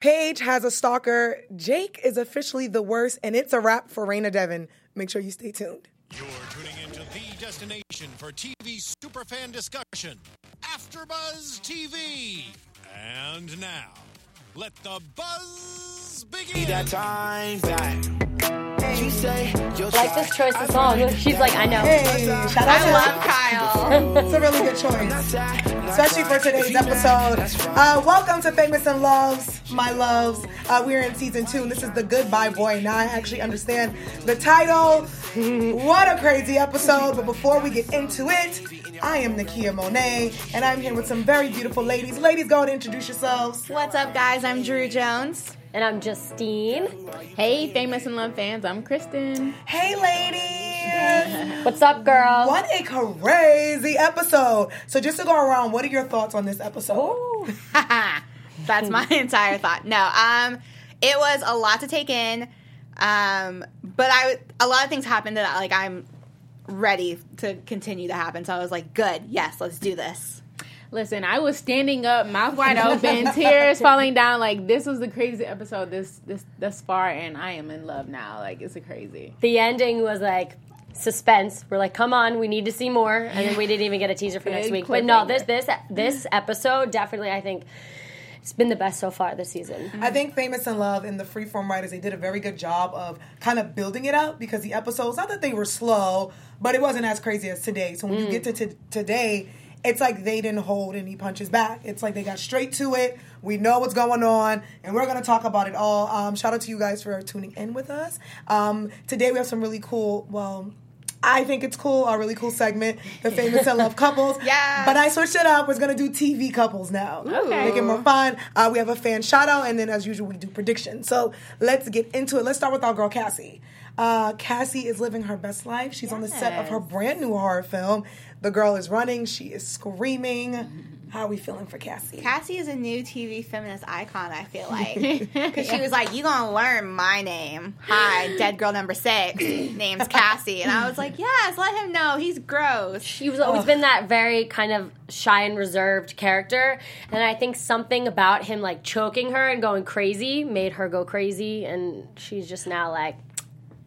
Paige has a stalker. Jake is officially the worst, and it's a wrap for Rainer Devon. Make sure you stay tuned. You're tuning into the destination for TV superfan discussion, AfterBuzz TV. And now, let the buzz begin. that time back. You say you'll like this choice of song. She's like, I know. Hey, shout out I to love Kyle. It's a really good choice, especially for today's episode. Uh, welcome to Famous and Loves, my loves. Uh, we're in season two, and this is the Goodbye Boy. Now I actually understand the title. What a crazy episode! But before we get into it, I am Nakia Monet, and I'm here with some very beautiful ladies. Ladies, go and introduce yourselves. What's up, guys? I'm Drew Jones. And I'm Justine. Hey, famous and love fans, I'm Kristen. Hey, ladies! What's up, girl? What a crazy episode! So, just to go around, what are your thoughts on this episode? That's my entire thought. No, um, it was a lot to take in. Um, but I, a lot of things happened that like I'm ready to continue to happen. So I was like, good, yes, let's do this. Listen, I was standing up, mouth wide open, tears falling down. Like this was the craziest episode this this thus far, and I am in love now. Like it's a crazy. The ending was like suspense. We're like, come on, we need to see more, and then we didn't even get a teaser for next week. But no, this this this episode definitely, I think, it's been the best so far this season. I think Famous in Love and the Freeform writers, they did a very good job of kind of building it up because the episodes, not that they were slow, but it wasn't as crazy as today. So when you mm. get to t- today, it's like they didn't hold any punches back. It's like they got straight to it. We know what's going on, and we're going to talk about it all. Um, shout out to you guys for tuning in with us. Um, today we have some really cool, well, I think it's cool, a really cool segment, the famous and love couples. Yeah. But I switched it up. We're gonna do TV couples now. Okay. Make it more fun. Uh, we have a fan shout out, and then as usual, we do predictions. So let's get into it. Let's start with our girl Cassie. Uh, Cassie is living her best life. She's on the set of her brand new horror film. The girl is running. She is screaming. How are we feeling for Cassie? Cassie is a new TV feminist icon. I feel like because she was like, "You gonna learn my name? Hi, dead girl number six. Name's Cassie." And I was like, "Yes, let him know. He's gross." She was always been that very kind of shy and reserved character, and I think something about him like choking her and going crazy made her go crazy, and she's just now like,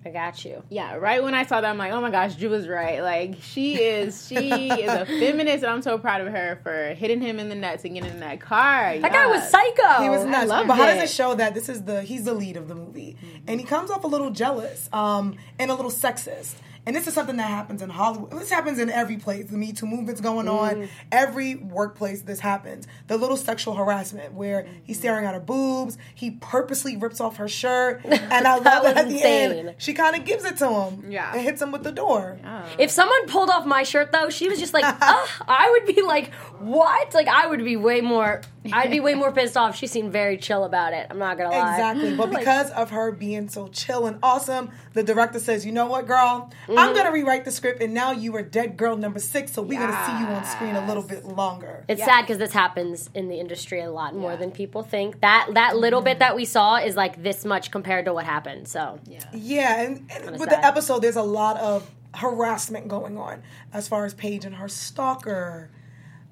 I got you. Yeah, right when I saw that, I'm like, oh my gosh, Drew was right. Like she is, she is a feminist, and I'm so proud of her for hitting him in the nuts and getting in that car. That guy was psycho. He was nuts. loved But how does it. it show that this is the he's the lead of the movie, and he comes off a little jealous um, and a little sexist. And this is something that happens in Hollywood. This happens in every place. The Me Too movement's going mm. on. Every workplace, this happens. The little sexual harassment where he's mm-hmm. staring at her boobs. He purposely rips off her shirt, and I love That was at the end she kind of gives it to him. Yeah. and hits him with the door. If someone pulled off my shirt though, she was just like, Ugh, I would be like, what? Like I would be way more. I'd be way more pissed off. She seemed very chill about it. I'm not gonna lie. Exactly. But Like, because of her being so chill and awesome, the director says, you know what, girl? Mm-hmm. I'm going to rewrite the script, and now you are dead girl number six, so we're going to see you on screen a little bit longer. It's sad because this happens in the industry a lot more than people think. That that little bit that we saw is like this much compared to what happened. So yeah, and, and with sad. the episode, there's a lot of harassment going on as far as Paige and her stalker.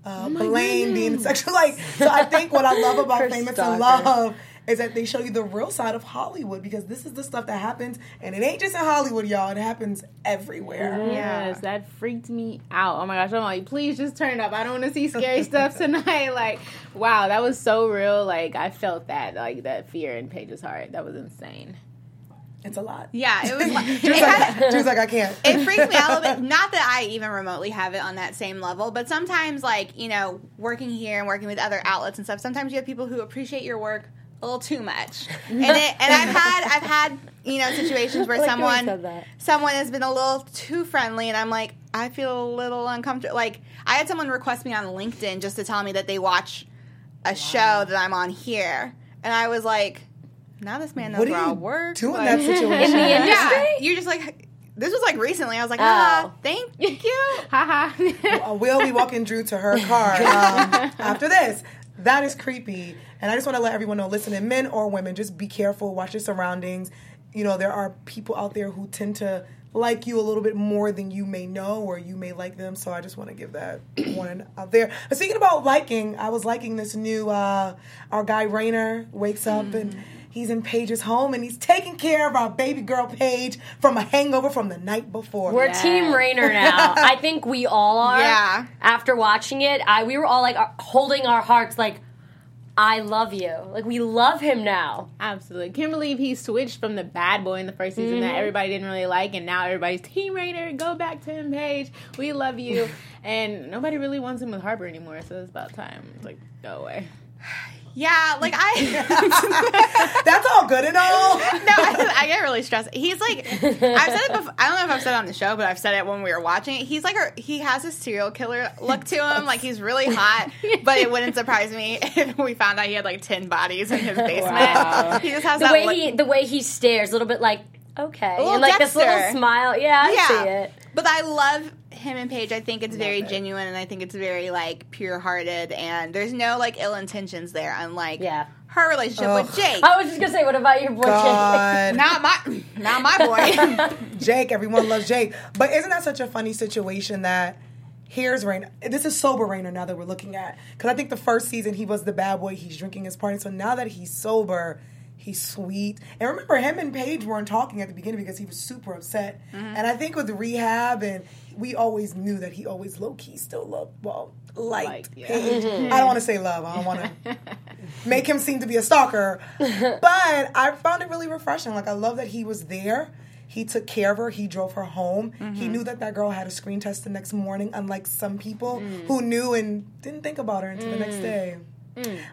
Uh, Blaine being sexual, like so. I think what I love about Her Famous stalker. and Love is that they show you the real side of Hollywood because this is the stuff that happens, and it ain't just in Hollywood, y'all. It happens everywhere. Yes, that freaked me out. Oh my gosh, I'm like, please just turn it up. I don't want to see scary stuff tonight. Like, wow, that was so real. Like, I felt that, like that fear in Paige's heart. That was insane. It's a lot. Yeah, it was. Like, it, Drew's had- like, Drew's like, I can't. it freaks me out a little bit. Not that I even remotely have it on that same level, but sometimes, like you know, working here and working with other outlets and stuff, sometimes you have people who appreciate your work a little too much. And it, and I've had I've had you know situations where like the way you someone someone has been a little too friendly, and I'm like, I feel a little uncomfortable. Like I had someone request me on LinkedIn just to tell me that they watch a show that I'm on here, and I was like, now this man knows What do where I you work. do in like- that situation? in the industry, yeah, you're just like. This was like recently. I was like, ah, Oh. thank you. Haha. Uh, we'll be walking Drew to her car um, after this. That is creepy. And I just want to let everyone know listening, men or women, just be careful, watch your surroundings. You know, there are people out there who tend to like you a little bit more than you may know or you may like them. So I just want to give that one out there. But speaking about liking, I was liking this new uh our guy Rainer wakes up and he's in Paige's home and he's taking care of our baby girl Paige from a hangover from the night before. We're Team Rainer now. I think we all are. Yeah. After watching it, I we were all like uh, holding our hearts, like, I love you. Like we love him now. Absolutely. Can't believe he switched from the bad boy in the first season Mm-hmm. that everybody didn't really like, and now everybody's Team Rainer. Go back to him, Paige. We love you. and nobody really wants him with Harper anymore, so it's about time. It's like, go away. Yeah, like I. That's all good and all. no, I, I get really stressed. He's like, I've said it before. I don't know if I've said it on the show, but I've said it when we were watching it. He's like, a, he has a serial killer look to him. Like he's really hot, but it wouldn't surprise me if we found out he had like ten bodies in his basement. Wow. He just has The that way look. he the way he stares, a little bit like okay, and like this little smile. Yeah, I yeah, see it. but I love him and Paige. I think it's very it. genuine, and I think it's very like pure hearted, and there's no like ill intentions there. Unlike Yeah. her relationship Ugh. with Jake. I was just gonna say, what about your boy? God. Not my, not my boy. Jake, everyone loves Jake. But isn't that such a funny situation that here's Rainer? This is sober Rainer now that we're looking at. Because I think the first season he was the bad boy, he's drinking his party. So now that he's sober, he's sweet. And remember, him and Paige weren't talking at the beginning because he was super upset. And I think with the rehab, and we always knew that he always low key still loved, well, liked yeah. Paige. I don't want to say love, I don't want to make him seem to be a stalker. but I found it really refreshing. Like I love that he was there. He took care of her. He drove her home. He Mm-hmm. knew that that girl had a screen test the next morning, unlike some people Mm. who knew and didn't think about her until the next day.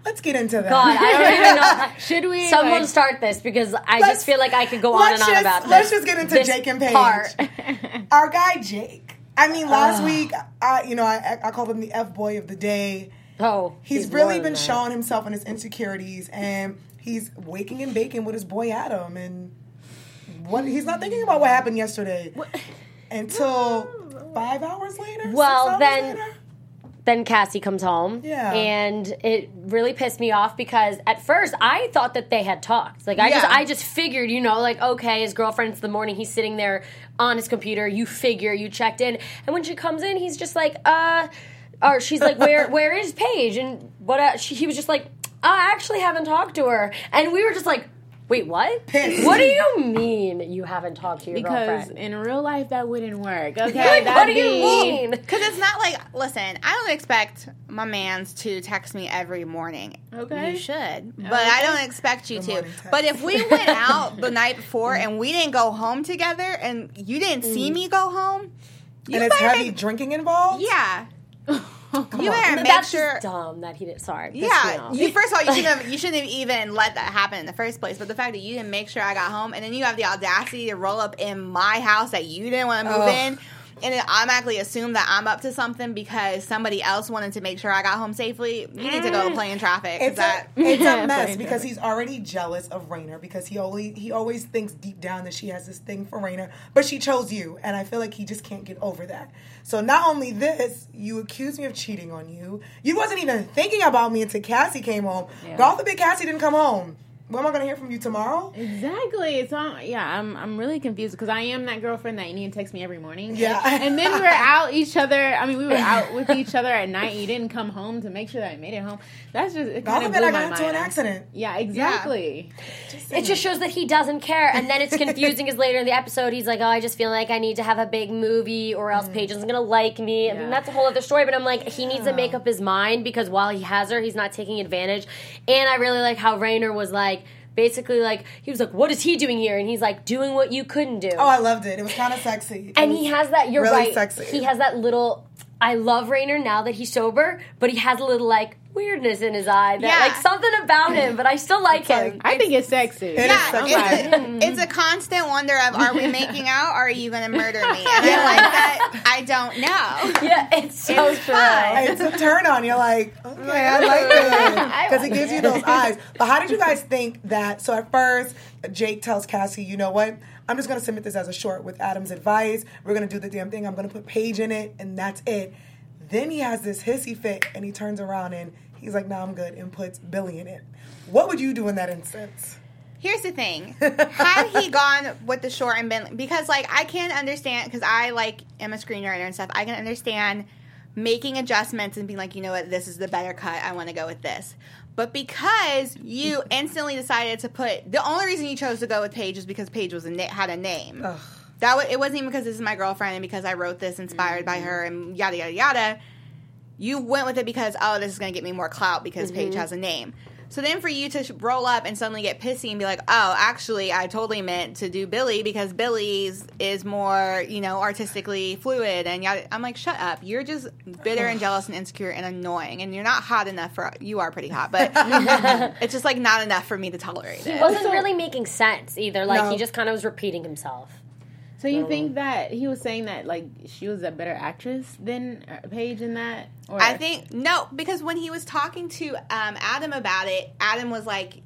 Let's get into that. Mm. God, I don't even know. Should we? Someone like- start this because I just feel like I could go on and on just- about this. let's just get into Jake and Paige. Part. Our guy Jake. I mean, last week, I you know I I called him the f boy of the day. Oh, He's, more really been showing himself and his insecurities, and he's waking and baking with his boy Adam, and what he's not thinking about what happened yesterday until five hours later. Well, hours then- later? Then Cassie comes home. Yeah. And it really pissed me off because at first I thought that they had talked. Like I just I just figured, you know, like okay, his girlfriend's the morning, he's sitting there on his computer, you figure, you checked in. And when she comes in, he's just like, uh or she's like, Where where is Paige? And what uh, she, he was just like, I actually haven't talked to her. And we were just like, Wait, what? Pissed. What do you mean you haven't talked to your because girlfriend? in real life that wouldn't work. Okay, Like, what that'd do you be- mean? Because it's not like, listen, I don't expect my mans to text me every morning. Okay. You should. But I don't expect you Good to. morning. But if we went out the night before and we didn't go home together and you didn't see mm. me go home, mm. you and it's heavy make- drinking involved. Yeah. Oh, you better make That's sure. dumb that he did. Sorry. pissed Yeah, you, first of all, you shouldn't have, you shouldn't have even let that happen in the first place. But the fact that you didn't make sure I got home, and then you have the audacity to roll up in my house that you didn't want to move Ugh. in, and then automatically assume that I'm up to something because somebody else wanted to make sure I got home safely. You need to go mm. play in traffic. It's that a, it's a mess because he's already jealous of Rainer because he only he always thinks deep down that she has this thing for Rainer, but she chose you, and I feel like he just can't get over that. So not only this, you accuse me of cheating on you. You wasn't even thinking about me until Cassie came home. God forbid Cassie didn't come home. When am I going to hear from you tomorrow? Exactly. It's all, yeah. I'm I'm really confused because I am that girlfriend that you need to text me every morning. Yeah. And then we're out each other. I mean, we were out with each other at night. You didn't come home to make sure that I made it home. That's just it God kind of forbid blew I my got into mind. an accident. Yeah, exactly. It just shows that he doesn't care, and then it's confusing. Because later in the episode, he's like, "Oh, I just feel like I need to have a big movie, or else mm. Paige isn't gonna like me." I mean, that's a whole other story. But I'm like, he needs to make up his mind because while he has her, he's not taking advantage. And I really like how Rainer was like, basically, like he was like, "What is he doing here?" And he's like, "Doing what you couldn't do." Oh, I loved it. It was kind of sexy. and he has that. You're really right. sexy. He has that little. I love Rainer now that he's sober, but he has a little like weirdness in his eye. That Yeah. like something about him, but I still like him. like- I think it's sexy. It is Yeah, sexy. it's, a, mm-hmm. it's a constant wonder of are we making out or are you going to murder me? And I like that. I don't know. yeah, it's so It's true. fun. it's a turn on. You're like, okay, I like this because it gives you those eyes. But how did you guys think that? So at first, Jake tells Cassie, you know what? I'm just gonna submit this as a short with Adam's advice. We're gonna do the damn thing. I'm gonna put Paige in it, and that's it. Then he has this hissy fit, and he turns around and he's like, "No, I'm good," and puts Billy in it. What would you do in that instance? Here's the thing: had he gone with the short and been because, like, I can understand because I like am a screenwriter and stuff. I can understand making adjustments and being like, you know what, this is the better cut. I want to go with this. But because you instantly decided to put the only reason you chose to go with Paige is because Paige was a na- had a name. That wa it wasn't even because this is my girlfriend and because I wrote this inspired by mm-hmm. her and yada yada yada. You went with it because oh, this is going to get me more clout because mm-hmm. Paige has a name. So then for you to roll up and suddenly get pissy and be like, oh, actually, I totally meant to do Billy because Billy's is more, you know, artistically fluid and yada. I'm like, shut up. You're just bitter and jealous and insecure and annoying, and you're not hot enough for. You are pretty hot, but it's just like not enough for me to tolerate it. Wasn't really making sense either. Like No. he just kind of was repeating himself. So you think that he was saying that like she was a better actress than uh, Paige in that? Or I think no, because when he was talking to um, Adam about it, Adam was like,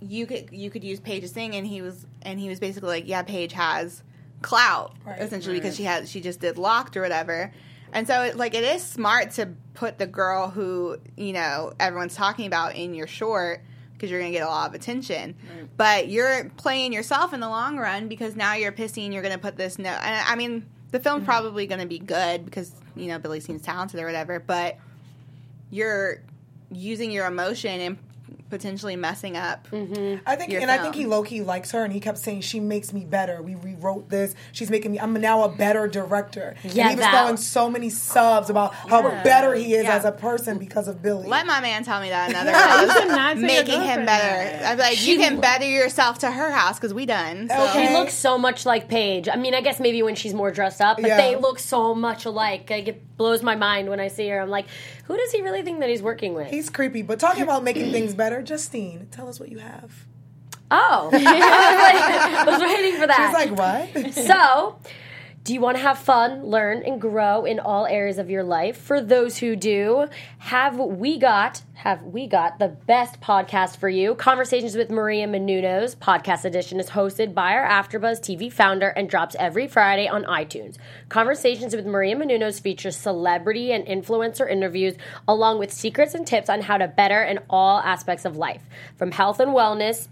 "You could you could use Paige's thing," and he was and he was basically like, "Yeah, Paige has clout Right. essentially because she has she just did Locked or whatever." And so, it, like, it is smart to put the girl who you know everyone's talking about in your short because you're going to get a lot of attention. But you're playing yourself in the long run because now you're pissing. you're going to put this no. And I mean, the film's mm-hmm. probably going to be good because you know Billy seems talented or whatever. But you're using your emotion and potentially messing up. Mm-hmm. I think, your and I think he low key likes her, and he kept saying she makes me better. We rewrote this. She's making me. I'm now a better director. Yeah, and he was that- throwing so many subs about how better he is Yeah. as a person because of Billy. Let my man tell me that another you house. should not say your making him better. I'd be like, She you can w- better yourself to her house because we done. So. Okay. She looks so much like Paige. I mean, I guess maybe when she's more dressed up, but Yeah. they look so much alike. Like it blows my mind when I see her. I'm like, who does he really think that he's working with? He's creepy, but talking about making things better, Justine, tell us what you have. oh, I was waiting for that. She's like, what? So, do you want to have fun, learn, and grow in all areas of your life? For those who do, have we got have we got the best podcast for you? Conversations with Maria Menounos podcast edition is hosted by our AfterBuzz TV founder and drops every Friday on iTunes. Conversations with Maria Menounos features celebrity and influencer interviews along with secrets and tips on how to better in all aspects of life, from health and wellness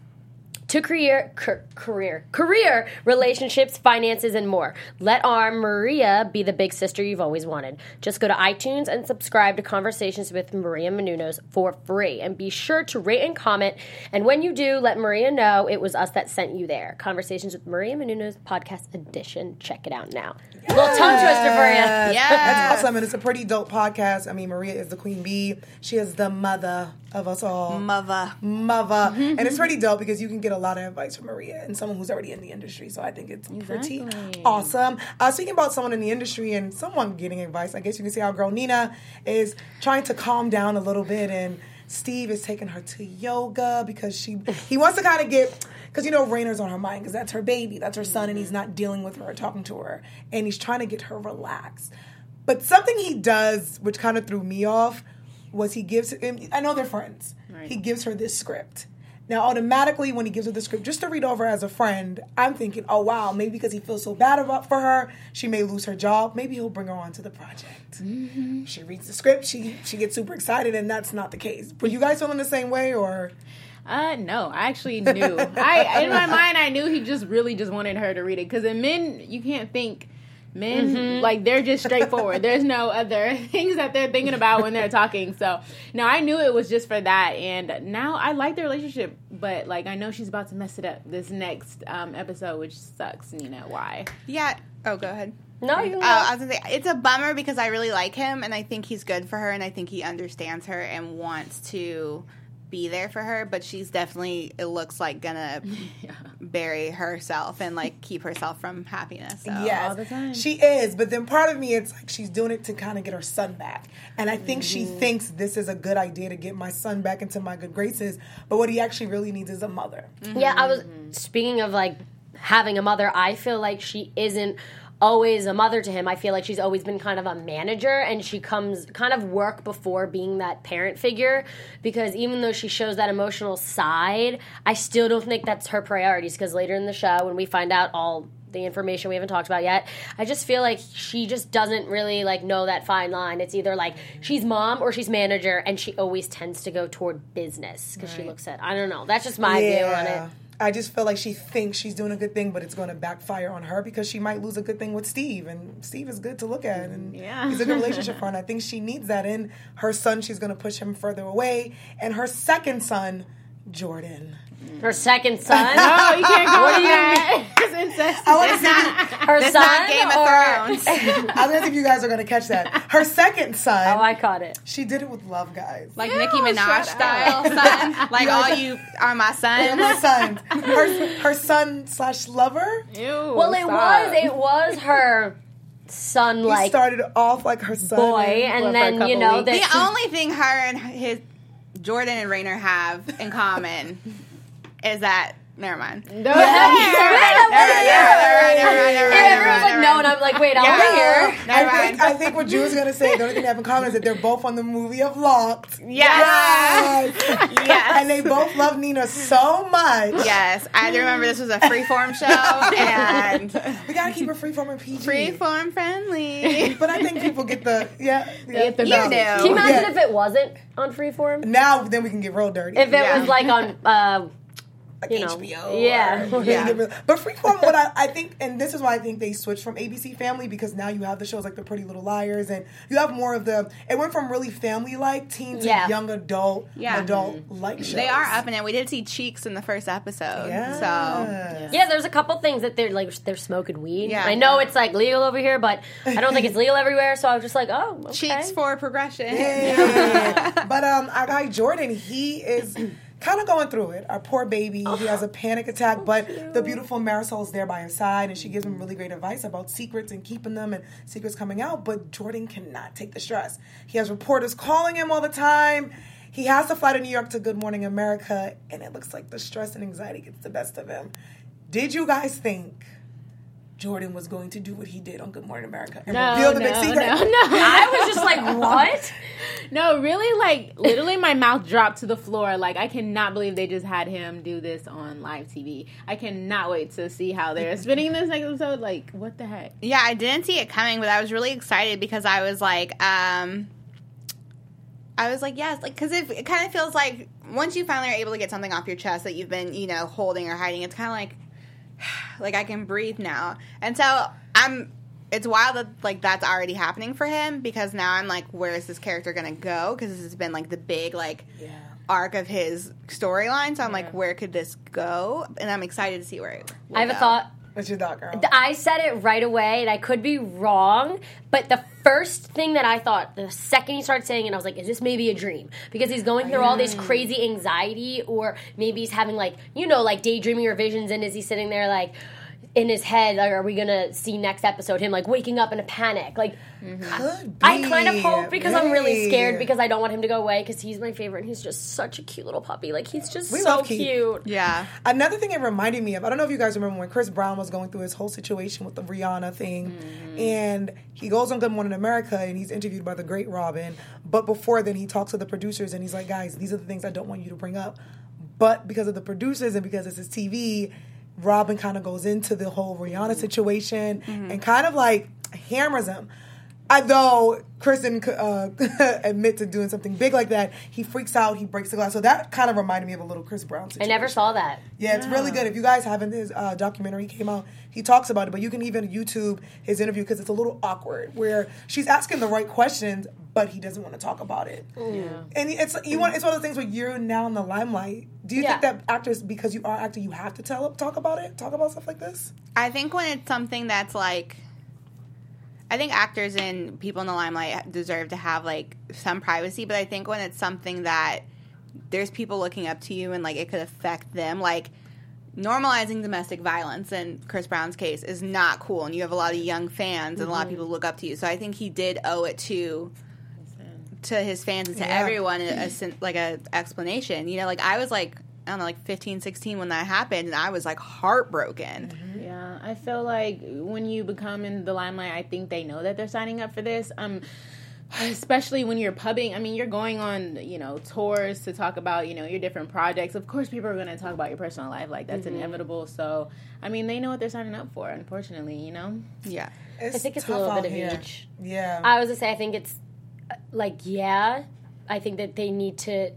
to career, ca- career, career, relationships, finances, and more. Let our Maria be the big sister you've always wanted. Just go to iTunes and subscribe to Conversations with Maria Menounos for free. And be sure to rate and comment. And when you do, let Maria know it was us that sent you there. Conversations with Maria Menounos Podcast Edition. Check it out now. Little tongue twister for you. That's awesome, and it's a pretty dope podcast. I mean, Maria is the queen bee. She is the mother of us all. Mother. mother. and it's pretty dope because you can get a lot of advice from Maria and someone who's already in the industry. So I think it's pretty Exactly. awesome. Uh, speaking about someone in the industry and someone getting advice, I guess you can see our girl Nina is trying to calm down a little bit and Steve is taking her to yoga because she he wants to kind of get because you know Rainer's on her mind because that's her baby, that's her son, and he's not dealing with her or talking to her, and he's trying to get her relaxed. But something he does, which kind of threw me off, was he gives. I know they're friends. He gives her this script. Now, automatically, when he gives her the script, just to read over as a friend, I'm thinking, oh wow, maybe because he feels so bad about for her, she may lose her job. Maybe he'll bring her onto the project. She reads the script, she she gets super excited, and that's not the case. Were you guys feeling the same way, or Uh, no, I actually knew. I in my mind, I knew he just really just wanted her to read it because in men, you can't think. Men Mm-hmm. like they're just straightforward. There's no other things that they're thinking about when they're talking. So now I knew it was just for that, and now I like the relationship. But like I know she's about to mess it up this next um, episode, which sucks. And you know why? Yeah. Oh, go ahead. No, you can Oh, go. I was gonna say it's a bummer because I really like him and I think he's good for her and I think he understands her and wants to be there for her. But she's definitely it looks like gonna bury herself and like keep herself from happiness. So. yes, all the time. she is. But then part of me, it's like she's doing it to kind of get her son back, and I think she mm-hmm. thinks this is a good idea to get my son back into my good graces. But what he actually really needs is a mother. Yeah, I was mm-hmm. speaking of like having a mother. I feel like she isn't always a mother to him. I feel like she's always been kind of a manager and she comes kind of work before being that parent figure because even though she shows that emotional side, I still don't think that's her priorities because later in the show when we find out all the information we haven't talked about yet. I just feel like she just doesn't really like know that fine line. It's either like she's mom or she's manager, and she always tends to go toward business because she looks at. I don't know. That's just my view on it. I just feel like she thinks she's doing a good thing, but it's going to backfire on her because she might lose a good thing with Steve, and Steve is good to look at, and Yeah. he's a good relationship for her. And I think she needs that in her son. She's going to push him further away, and her second son, Jordan. Her second son. Oh, you can't go What with that. It's incest. I want to see. Her It's son. not Game or- of Thrones. I don't think you guys are going to catch that. Her second son. Oh, I caught it. she did it with love, guys. Like Ew, Nicki Minaj style son. Like all you are my They're my sons. sons. Her, her son slash lover. Ew, Well, it stop. was it was her son, He like started off like her son. boy, for and then you know The only thing her and his Jordan and Rainer have in common is that. Never mind. No, Never mind, never mind, never mind, never mind, never mind, And everyone's like, no, and I'm like, wait, I Yeah. want to hear. Never I think, mind. I think what Drew's gonna say, the only thing they have in common is that they're both on the movie of Locked. Yes. Yes. Yes. And they both love Nina so much. Yes, I remember this was a freeform show and We gotta keep it freeform and PG. freeform friendly. But I think people get the yeah. yeah. Get the You message. knew. Can you imagine Yeah. if it wasn't on Freeform? Now then we can get real dirty. If it Yeah. was like on, uh, like you know, HBO. yeah. or- Yeah. get But Freeform, what I, I think, and this is why I think they switched from ABC Family because now you have the shows like The Pretty Little Liars, and you have more of the. It went from really family like teen to Yeah. young adult, Yeah. adult like shows. They are up in it. We did see cheeks in the first episode. Yeah. So yeah, there's a couple things that they're like they're smoking weed. Yeah. I know it's like legal over here, but I don't think it's legal everywhere. So I was just like, oh, okay. cheeks for progression. Yeah. but um, our guy Jordan, he is kind of going through it. Our poor baby, he has a panic attack, oh, but the beautiful Marisol is there by his side, and she gives him really great advice about secrets and keeping them and secrets coming out. But Jordan cannot take the stress. He has reporters calling him all the time. He has to fly to New York to Good Morning America, and it looks like the stress and anxiety gets the best of him. Did you guys think? Jordan was going to do what he did on Good Morning America and No, reveal the no, big no, secret. no. I was just like, what? No, really, like literally, my mouth dropped to the floor. Like I cannot believe they just had him do this on live TV. I cannot wait to see how they're spinning this next episode. Like, what the heck? Yeah, I didn't see it coming, but I was really excited because I was like, um, I was like, yes, like because it, it kind of feels like once you finally are able to get something off your chest that you've been, you know, holding or hiding, it's kind of like, like I can breathe now, and so I'm. It's wild that like that's already happening for him because now I'm like, where is this character gonna go? Because this has been like the big like Yeah. arc of his storyline. So I'm like, where could this go? And I'm excited to see where it. I have a thought. What's your thought, girl? I said it right away, and I could be wrong, but the first thing that I thought, the second he started saying it, I was like, is this maybe a dream? Because he's going through all this mm. crazy anxiety, or maybe he's having, like, you know, like daydreaming or visions, and is he sitting there, like, in his head, like, are we gonna see next episode him, like, waking up in a panic? Like, Could I be, kind of hope because I'm really scared because I don't want him to go away because he's my favorite and he's just such a cute little puppy. Like, he's just We so love cute. Yeah. Another thing it reminded me of, I don't know if you guys remember when Chris Brown was going through his whole situation with the Rihanna thing, Mm-hmm. and he goes on Good Morning America and he's interviewed by the great Robin. But before then, he talks to the producers and he's like, guys, these are the things I don't want you to bring up. But because of the producers and because it's his TV, Robin kind of goes into the whole Rihanna mm-hmm. situation mm-hmm. and kind of like hammers him. I, though Chris didn't uh, admit to doing something big like that, he freaks out. He breaks the glass. So that kind of reminded me of a little Chris Brown I never saw that. Yeah, it's really good. If you guys haven't, his uh, documentary came out. He talks about it, but you can even YouTube his interview because it's a little awkward. Where she's asking the right questions, but he doesn't want to talk about it. Yeah. And it's you want it's one of the things where you're now in the limelight. Do you think that actors, because you are an actor, you have to tell talk about it, talk about stuff like this? I think when it's something that's like, I think actors and people in the limelight deserve to have like some privacy, but I think when it's something that there's people looking up to you and like it could affect them, like normalizing domestic violence in Chris Brown's case is not cool, and you have a lot of young fans and a lot of mm-hmm. people look up to you. So I think he did owe it to to his fans and to Yeah. everyone a, a like a explanation. You know, like I was like I don't know, like 15, 16 when that happened, and I was like heartbroken. Yeah, I feel like when you become in the limelight, I think they know that they're signing up for this. Um, especially when you're pubbing. I mean, you're going on, you know, tours to talk about, you know, your different projects. Of course, people are going to talk about your personal life. Like that's inevitable. So, I mean, they know what they're signing up for. Unfortunately, you know. Yeah. It's I think it's a little out bit of here. each. Yeah. I was gonna say I think it's uh, like yeah, I think that they need to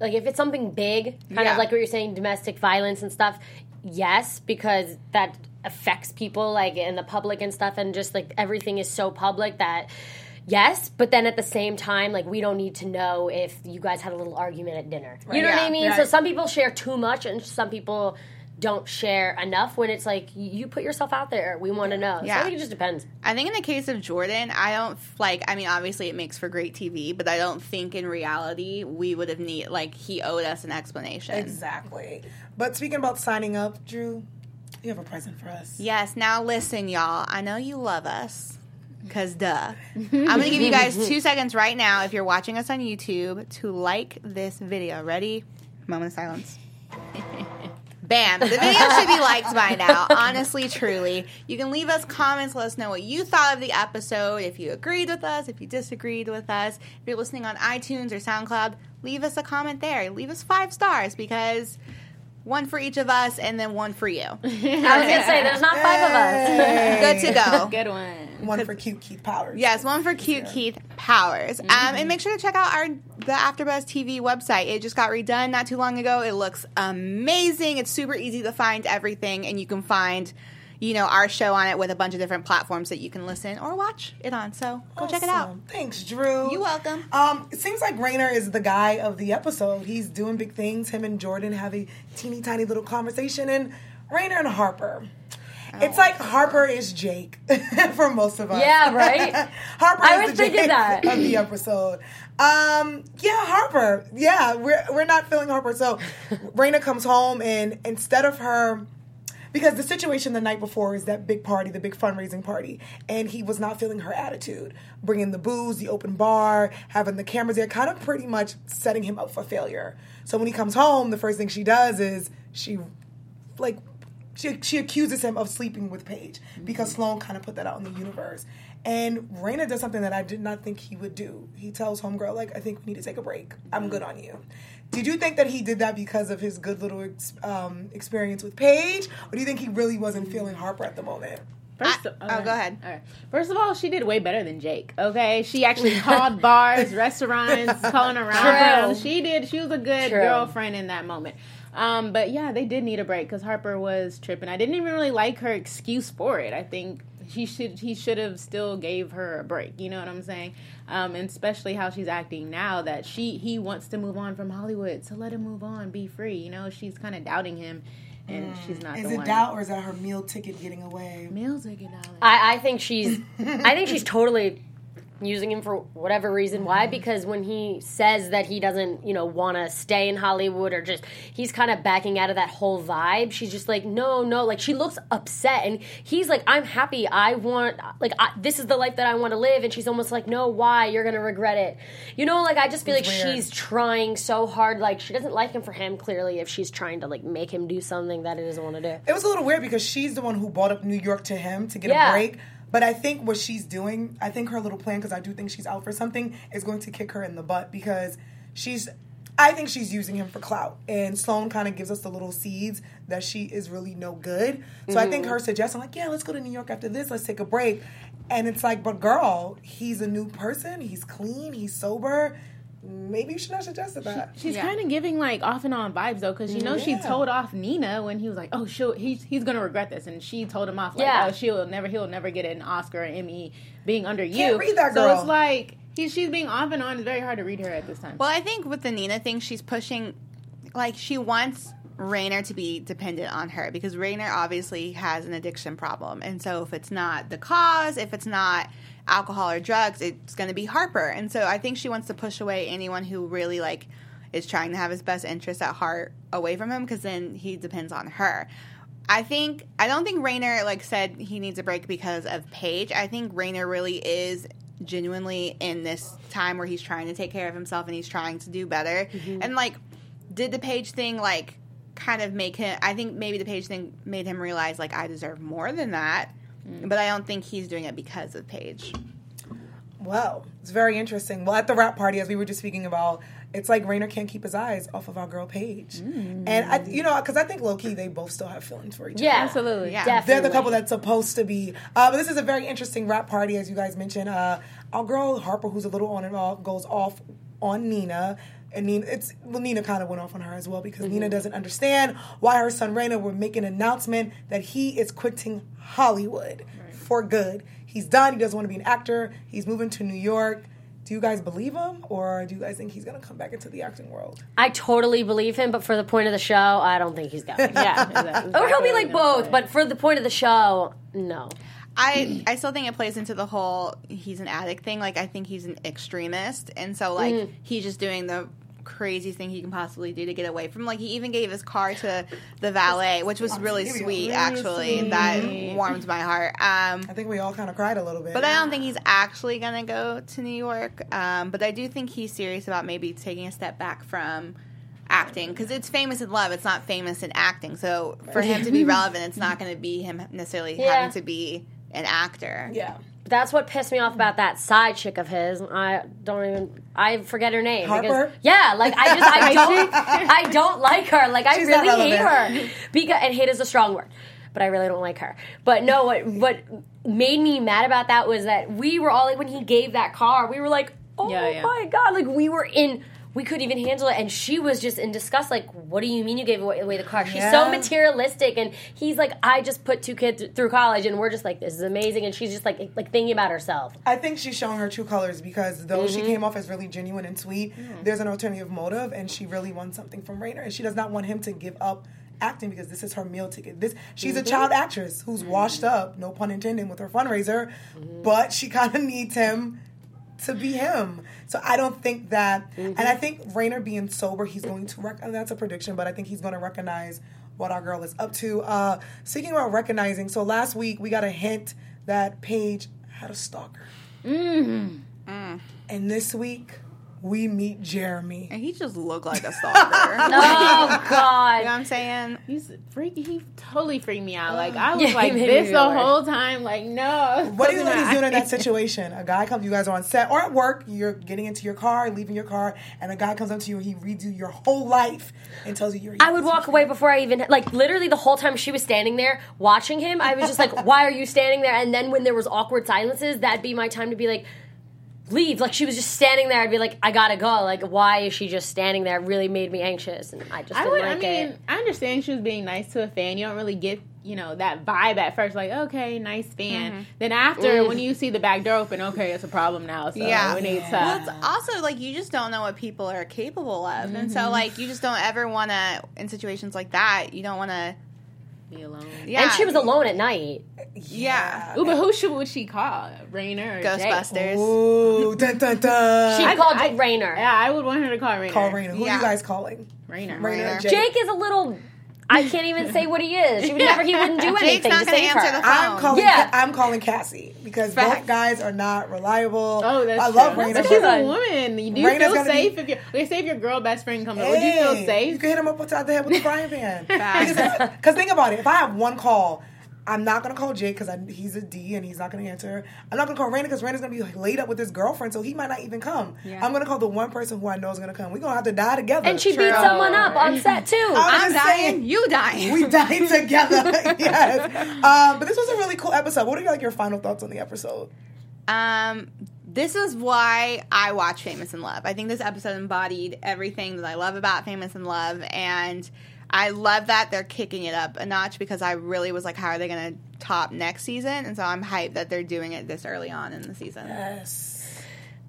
like if it's something big, kind Yeah. of like what you're saying, domestic violence and stuff. yes, because that affects people like in the public and stuff, and just like everything is so public that. Yes, but then at the same time, like we don't need to know if you guys had a little argument at dinner. You know what I Yeah, mean? So some people share too much, and some people don't share enough. When it's like you put yourself out there, we want to know. So Yeah. I think it just depends. I think in the case of Jordan, I don't like. I mean, obviously it makes for great TV, but I don't think in reality we would have need like he owed us an explanation. Exactly. But speaking about signing up, Drew, you have a present for us. Yes. Now listen, y'all. I know you love us. Cause duh. I'm gonna give you guys two seconds right now if you're watching us on YouTube to like this video. Ready? Moment of silence. Bam. The video should be liked by now. Honestly, truly. You can leave us comments, let us know what you thought of the episode, if you agreed with us, if you disagreed with us. If you're listening on iTunes or SoundCloud, leave us a comment there. Leave us five stars because one for each of us and then one for you. I was gonna say there's not five of us. Good to go. Good one. One for cute Keith Powers. Yes, one for cute Keith Powers. Um, and make sure to check out our the AfterBuzz TV website. It just got redone not too long ago. It looks amazing. It's super easy to find everything, and you can find, you know, our show on it with a bunch of different platforms that you can listen or watch it on. So go check it out. Thanks, Drew. You're welcome. Um, it seems like Rainer is the guy of the episode. He's doing big things. Him and Jordan have a teeny tiny little conversation, and Rainer and Harper. Oh, It's like Harper is Jake for most of us. Yeah, right? Harper I is was the thinking Jake that. of the episode. Um, yeah, Harper. Yeah, we're we're not feeling Harper. So Rainer comes home and instead of her because the situation the night before is that big party, the big fundraising party, and he was not feeling her attitude, bringing the booze, the open bar, having the cameras there, kind of pretty much setting him up for failure. So when he comes home, the first thing she does is she, like, she she accuses him of sleeping with Paige because mm-hmm. Sloan kind of put that out in the universe. And Rainer does something that I did not think he would do. He tells homegirl like, "I think we need to take a break. I'm mm-hmm. good on you." Did you think that he did that because of his good little ex- um, experience with Paige, or do you think he really wasn't feeling Harper at the moment? First, I- oh, go ahead. All right. First of all, she did way better than Jake. Okay, she actually called bars, restaurants, calling around. True. She did. She was a good True. girlfriend in that moment. Um, but yeah, they did need a break because Harper was tripping. I didn't even really like her excuse for it. I think he should he should have still gave her a break. You know what I'm saying? Um, and especially how she's acting now that she he wants to move on from Hollywood, so let him move on, be free. You know, she's kind of doubting him, and she's not. Is the it one. doubt or is that her meal ticket getting away? Meals are good, darling. I, I think she's I think she's totally using him for whatever reason. Why? Mm-hmm. Because when he says that he doesn't, you know, want to stay in Hollywood or just he's kind of backing out of that whole vibe. She's just like, no, no. Like she looks upset, and he's like, I'm happy. I want like I, this is the life that I want to live, and she's almost like, no, why? You're gonna regret it. You know, like I just feel It's like weird. she's trying so hard. Like she doesn't like him for him. Clearly, if she's trying to like make him do something that he doesn't want to do. It was a little weird because she's the one who brought up New York to him to get Yeah. a break. But I think what she's doing, I think her little plan, because I do think she's out for something, is going to kick her in the butt because she's. I think she's using him for clout, and Sloan kind of gives us the little seeds that she is really no good. So I think mm-hmm. her suggestion, like, yeah, let's go to New York after this, let's take a break, and it's like, but girl, he's a new person, he's clean, he's sober. Maybe you should not suggest that. She's Yeah. kind of giving like off and on vibes though, because you know she told off Nina when he was like, "Oh, she'll he's he's gonna regret this," and she told him off like, Yeah. "Oh, she'll never he'll never get an Oscar or Emmy being under Can't you." read that So it's like he, she's being off and on. It's very hard to read her at this time. Well, I think with the Nina thing, she's pushing, like, she wants Rainer to be dependent on her because Rainer obviously has an addiction problem. And so if it's not the cause, if it's not alcohol or drugs, it's going to be Harper. And so I think she wants to push away anyone who really, like, is trying to have his best interests at heart away from him because then he depends on her. I think I don't think Rainer like said he needs a break because of Paige. I think Rainer really is genuinely in this time where he's trying to take care of himself and he's trying to do better. Mm-hmm. And like did the Paige thing like kind of make him I think maybe the Paige thing made him realize like I deserve more than that. But I don't think he's doing it because of Paige. Well, it's very interesting. Well, at the wrap party, as we were just speaking about, it's like Rainer can't keep his eyes off of our girl Paige, and I, you know, because I think low key they both still have feelings for each Yeah, other. Yeah, absolutely. Yeah. Definitely. They're the couple that's supposed to be. Uh, but this is a very interesting wrap party, as you guys mentioned. Uh, our girl Harper, who's a little on and off, goes off on Nina. And Nina, it's well, Nina kind of went off on her as well because Mm-hmm. Nina doesn't understand why her son Rainer would make an announcement that he is quitting Hollywood for good. He's done. He doesn't want to be an actor. He's moving to New York. Do you guys believe him, or do you guys think he's going to come back into the acting world? I totally believe him, but for the point of the show, I don't think he's going. Yeah, exactly. Or he'll be like what I was gonna both, but for the point of the show, no. I I still think it plays into the whole he's an addict thing. Like I think he's an extremist, and so like Mm. he's just doing the craziest thing he can possibly do to get away from. Like he even gave his car to the valet, which was really Here we go. sweet. Actually, that warmed my heart. Um, I think we all kind of cried a little bit. but I don't think he's actually gonna go to New York. Um, but I do think he's serious about maybe taking a step back from acting because it's famous in love. It's not famous in acting. So for him to be relevant, it's not going to be him necessarily Yeah. having to be an actor. yeah. That's what pissed me off about that side chick of his. I don't even. I forget her name. because- Harper? yeah, like I just I don't I don't like her. Like I She's not really hate her because and hate is a strong word, but I really don't like her. But no, what what made me mad about that was that we were all like when he gave that car, we were like, oh Yeah, yeah. my god, like we were in. We couldn't even handle it, and she was just in disgust. Like, what do you mean you gave away, away the car? She's so materialistic, and he's like, I just put two kids through college, and we're just like, this is amazing, and she's just like, like thinking about herself. I think she's showing her true colors because though she Mm-hmm. came off as really genuine and sweet, there's an alternative motive, and she really wants something from Rainer, and she does not want him to give up acting because this is her meal ticket. This she's Mm-hmm. a child actress who's washed up, no pun intended, with her fundraiser, Mm-hmm. but she kind of needs him to be him. So I don't think that, and I mm-hmm. think Rainer being sober, he's going to rec- and that's a prediction, but I think he's going to recognize what our girl is up to. Uh, speaking about recognizing, so last week we got a hint that Paige had a stalker, mm-hmm. mm. and this week we meet Jeremy. And he just looked like a stalker. Oh God. You know what I'm saying? He's freaky. He totally freaked me out. Like I was Yeah, like this the weird. whole time. Like no. What do you closing ladies my doing in that situation? A guy comes, you guys are on set or at work, you're getting into your car, leaving your car, and a guy comes up to you and he reads you your whole life and tells you you're. I would walk away before I even like literally the whole time she was standing there watching him. I was just like, "Why are you standing there?" And then when there was awkward silences, that'd be my time to be like, "Leave!" Like she was just standing there. I'd be like, "I gotta go." Like, why is she just standing there? It really made me anxious, and I just I didn't would. like I mean, it. I understand she was being nice to a fan. You don't really get, you know, that vibe at first. Like, okay, nice fan. Mm-hmm. Then after, when you see the back door open, okay, it's a problem now. So Yeah. we need to. Well, it's also like you just don't know what people are capable of, and so like you just don't ever want to in situations like that. You don't want to. Be alone. Yeah, And she was alone at night. Yeah, Ooh, but who should would she call? Rainer or Jake? Ghostbusters. Ooh, dun dun dun. She I- called I- Rainer. Yeah, I would want her to call Rainer. Call Rainer. Who are you guys calling? Rainer. Rainer. Rainer. Jake. Jake is a little. I can't even say what he is. He would never. He wouldn't do Jake's anything not to gonna save answer her. the I'm calling. Yeah. I'm calling Cassie because both guys are not reliable. Oh, that's I true. love Rainer. But but- she's a woman. You do Rainer's feel gonna safe be- if you. They say if your girl best friend comes over. Would you feel safe? You can hit him up upside the head with a frying pan. Because think about it. If I have one call, I'm not gonna call Jake because he's a D and he's not gonna answer. I'm not gonna call Rainer because Rainer's gonna be laid up with his girlfriend, so he might not even come. Yeah. I'm gonna call the one person who I know is gonna come. We're gonna have to die together. And she True. beat someone up on set too. I'm I'm dying. saying. You dying. we died together. yes. Um, but this was a really cool episode. What are like your final thoughts on the episode? Um, this is why I watch Famous in Love. I think this episode embodied everything that I love about Famous in Love, and I love that they're kicking it up a notch because I really was like, how are they going to top next season? And so I'm hyped that they're doing it this early on in the season. Yes.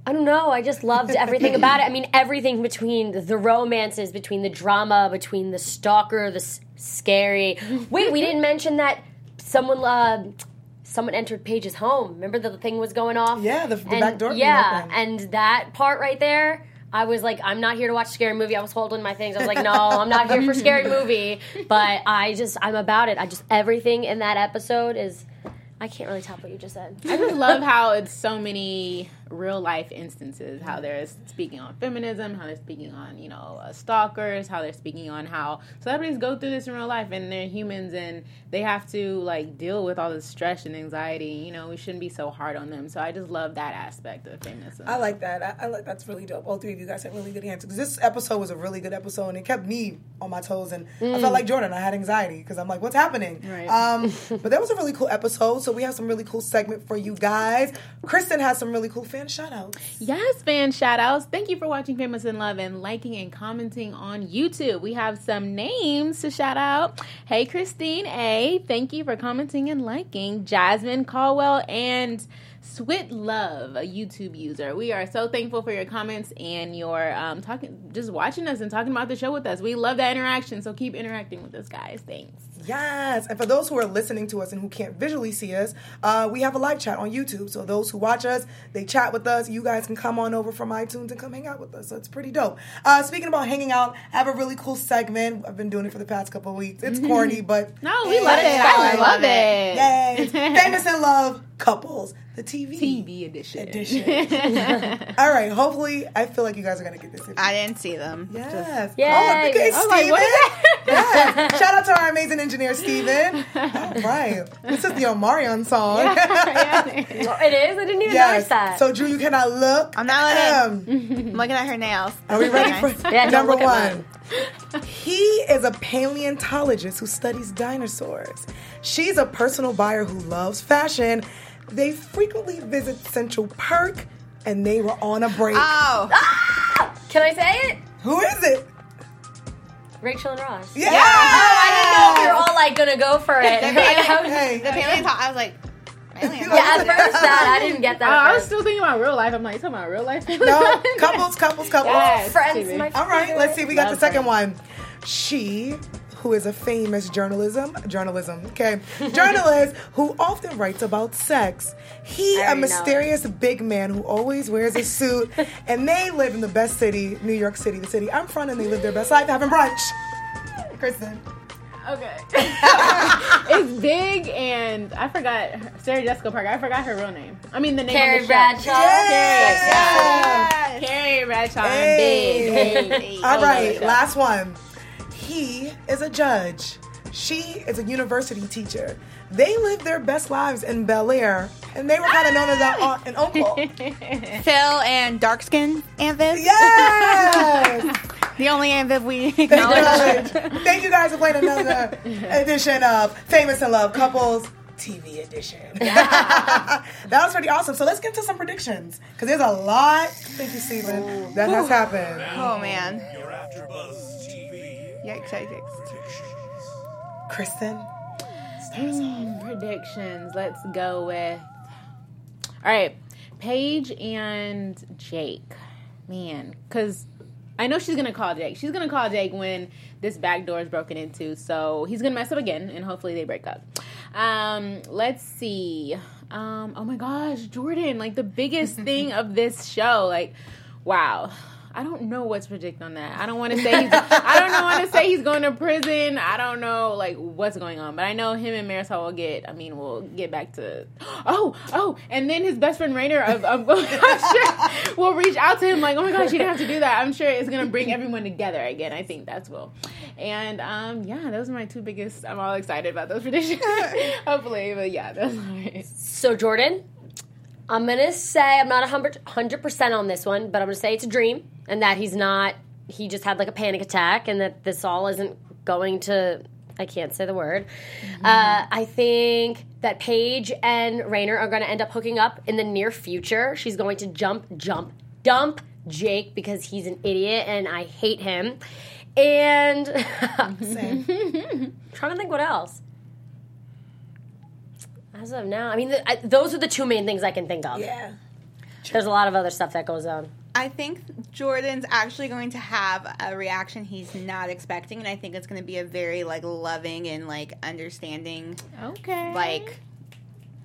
I don't know. I just loved everything about it. I mean, everything between the, the romances, between the drama, between the stalker, the s- scary. Wait, we didn't mention that someone uh, someone entered Paige's home. Remember the thing was going off? Yeah, the- the And- back door Yeah, and that part right there. I was like, I'm not here to watch a scary movie. I was holding my things. I was like, no, I'm not here for scary movie. But I just, I'm about it. I just, everything in that episode is, I can't really top what you just said. I just love how it's so many real life instances. How they're speaking on feminism, how they're speaking on you know uh, stalkers, how they're speaking on how celebrities go through this in real life and they're humans and they have to like deal with all this stress and anxiety. You know, we shouldn't be so hard on them. So I just love that aspect of feminism. I like that. I, I like that's really dope. All three of you guys had really good answers. This episode was a really good episode, and it kept me on my toes. And I felt like Jordan. I had anxiety because I'm like, "What's happening?" Right. Um, but that was a really cool episode. So we have some really cool segment for you guys. Kristen has some really cool fan shout outs. Yes, fan shout outs. Thank you for watching Famous in Love and liking and commenting on YouTube. We have some names to shout out. Hey, Christine A. Thank you for commenting and liking. Jasmine Caldwell and Swit Love, a YouTube user. We are so thankful for your comments and your um, talking, just watching us and talking about the show with us. We love that interaction, so keep interacting with us, guys. Thanks. Yes, and for those who are listening to us and who can't visually see us, uh, we have a live chat on YouTube. So those who watch us, they chat with us. You guys can come on over from iTunes and come hang out with us. So it's pretty dope. Uh, speaking about hanging out, I have a really cool segment. I've been doing it for the past couple of weeks. It's corny, but No, we love it. I love love it. Yay! Famous in Love couples, the TV TV edition. edition. All right. Hopefully, I feel like you guys are gonna get this. I didn't see them. Yes. Yay. Oh, okay, I was like, Steven. what is that? yes. Shout out to our amazing engineer, Steven. All right. This is the Omarion song. Well, it is. I didn't even yes. notice that. So, Drew, you cannot look. I'm not looking. Um, I'm looking at her nails. are we ready Nice. for Yeah, number one? He is a paleontologist who studies dinosaurs. She's a personal buyer who loves fashion. They frequently visit Central Park, and they were on a break. Oh, ah! Can I say it? Who is it? Rachel and Ross. Yeah. Oh, I didn't know if we were all like gonna go for it. Hey. the paleontologist. I was like, paleontologist. yeah, at first that I didn't get that. At I was still thinking about real life. I'm like, you talking about real life? No, couples, couples, couples. Yes. Friends, my All right, let's see. We got the second Friends. one. She, who is a famous journalism, journalism, okay, journalist who often writes about sex. He, a already know. mysterious big man who always wears a suit, and they live in the best city, New York City, the city I'm from, and they live their best life having brunch. Kristen. Okay. it's big, and I forgot her- Sarah Jessica Parker. I forgot her real name. I mean the name Carrie of the Bradshaw. Yeah. show. Carrie Bradshaw Hey. Big. Hey. All Oh, right, last one. He is a judge. She is a university teacher. They live their best lives in Bel Air, and they were kind of known as our aunt and uncle. Phil and dark skin Aunt Viv. Yes! The only Aunt Viv we Thank acknowledge. Thank you guys for playing another edition of Famous in Love Couples TV edition. that was pretty awesome. So let's get to some predictions because there's a lot. Thank you, Stephen. That has happened. Oh man. Your AfterBuzz TV Yikes, yikes. Kristen. predictions. Let's go with. All right, Paige and Jake. Man, because I know she's gonna call Jake. She's gonna call Jake when this back door is broken into. So he's gonna mess up again, and hopefully they break up. Um, let's see. Um, oh my gosh, Jordan! Like the biggest thing of this show. Like, wow. I don't know what to predict on that. I don't want to say he's, I don't want to say he's going to prison. I don't know like what's going on, but I know him and Marisol will get. I mean, we'll get back to. Oh, oh, and then his best friend Rainer, of, of, I'm sure, will reach out to him like, oh my gosh, you didn't have to do that. I'm sure it's gonna bring everyone together again. I think that's cool. And um, yeah, those are my two biggest. I'm all excited about those predictions. Hopefully, but yeah, that's all right. So Jordan, I'm gonna say I'm not hundred percent on this one, but I'm gonna say it's a dream and that he's not. He just had like a panic attack, and that this all isn't going to. I can't say the word. Uh, I think that Paige and Rainer are going to end up hooking up in the near future. She's going to jump, jump, dump Jake because he's an idiot and I hate him. And Same. trying to think what else. As of now, I mean, th- I, those are the two main things I can think of. Yeah. There's a lot of other stuff that goes on. I think Jordan's actually going to have a reaction he's not expecting, and I think it's going to be a very like loving and like understanding, Okay. like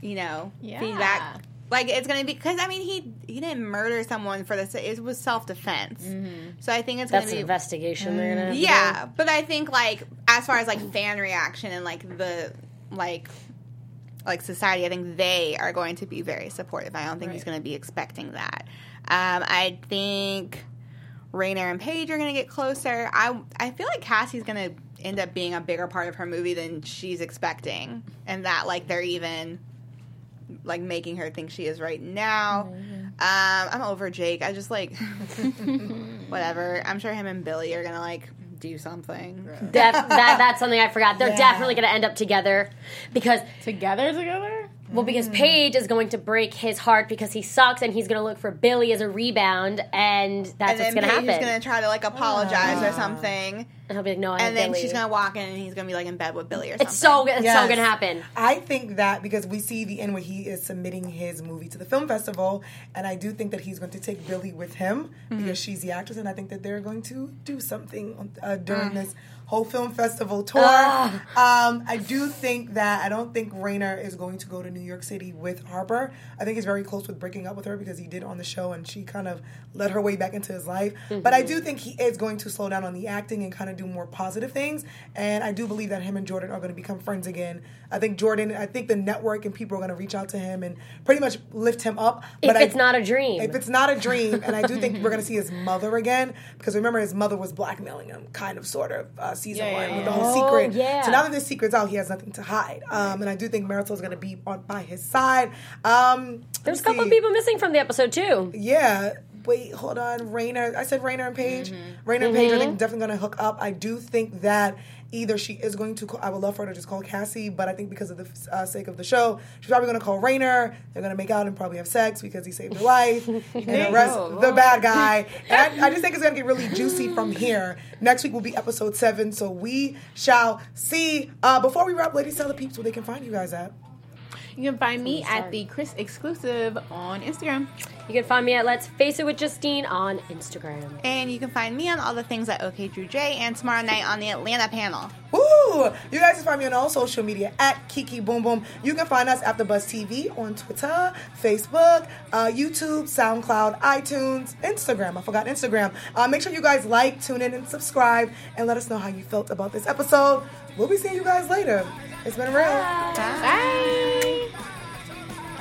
you know, Yeah. feedback. Like it's going to be because I mean he he didn't murder someone for this; it was self defense. Mm-hmm. So I think it's going to be That's an investigation they're gonna have to do. yeah. But I think like as far as like fan reaction and like the like like society, I think they are going to be very supportive. I don't think he's going to be expecting that. Um, I think Rainer and Paige are going to get closer. I I feel like Cassie's going to end up being a bigger part of her movie than she's expecting, and that like they're even like making her think she is right now. Um, I'm over Jake. I just like whatever. I'm sure him and Billy are gonna like do something. Def- that, that's something I forgot. They're Yeah. definitely going to end up together because together, together. Well, because Paige is going to break his heart because he sucks, and he's going to look for Billy as a rebound, and that's and what's going to happen. He's gonna try to like apologize or something, and he'll be like, "No, I and then Billy. she's gonna walk in and he's gonna be like in bed with Billy or something. It's so it's so going to happen. I think that because we see the end where he is submitting his movie to the film festival, and I do think that he's going to take Billy with him because she's the actress, and I think that they're going to do something uh, during this whole film festival tour. Um, I do think that I don't think Rainer is going to go to New York City with Harper. I think he's very close with breaking up with her because he did on the show, and she kind of led her way back into his life. But I do think he is going to slow down on the acting and kind of do more positive things. And I do believe that him and Jordan are going to become friends again. I think Jordan, I think the network and people are going to reach out to him and pretty much lift him up. If I- it's not a dream. if it's not a dream, and I do think we're going to see his mother again because remember his mother was blackmailing him, kind of, sort of, uh, season Yeah, one yeah, with the whole Oh, secret. yeah. So now that the secret's out, he has nothing to hide. Um, and I do think Marisol is going to be on by his side. Um, There's a couple see. people missing from the episode too. Yeah. Wait, hold on. Rainer. I said Rainer and Paige. Mm-hmm. Rainer and Paige, I think, definitely going to hook up. I do think that either she is going to call, I would love for her to just call Cassie, but I think because of the uh, sake of the show, she's probably going to call Rainer. They're going to make out and probably have sex because he saved her life. and the rest, Oh, the bad guy. And I, I just think it's going to get really juicy from here. Next week will be episode seven, so we shall see. Uh, before we wrap, ladies, tell the peeps where they can find you guys at. You can find me at the Chris exclusive on Instagram. You can find me at Let's Face It with Justine on Instagram. And you can find me on all the things at OK Drew J and tomorrow night on the Atlanta panel. Woo! You guys can find me on all social media at Kiki Boom Boom. You can find us AfterBuzz TV on Twitter, Facebook, uh, YouTube, SoundCloud, iTunes, Instagram. I forgot Instagram. Uh, make sure you guys like, tune in, and subscribe, and let us know how you felt about this episode. We'll be seeing you guys later. It's been real. Bye.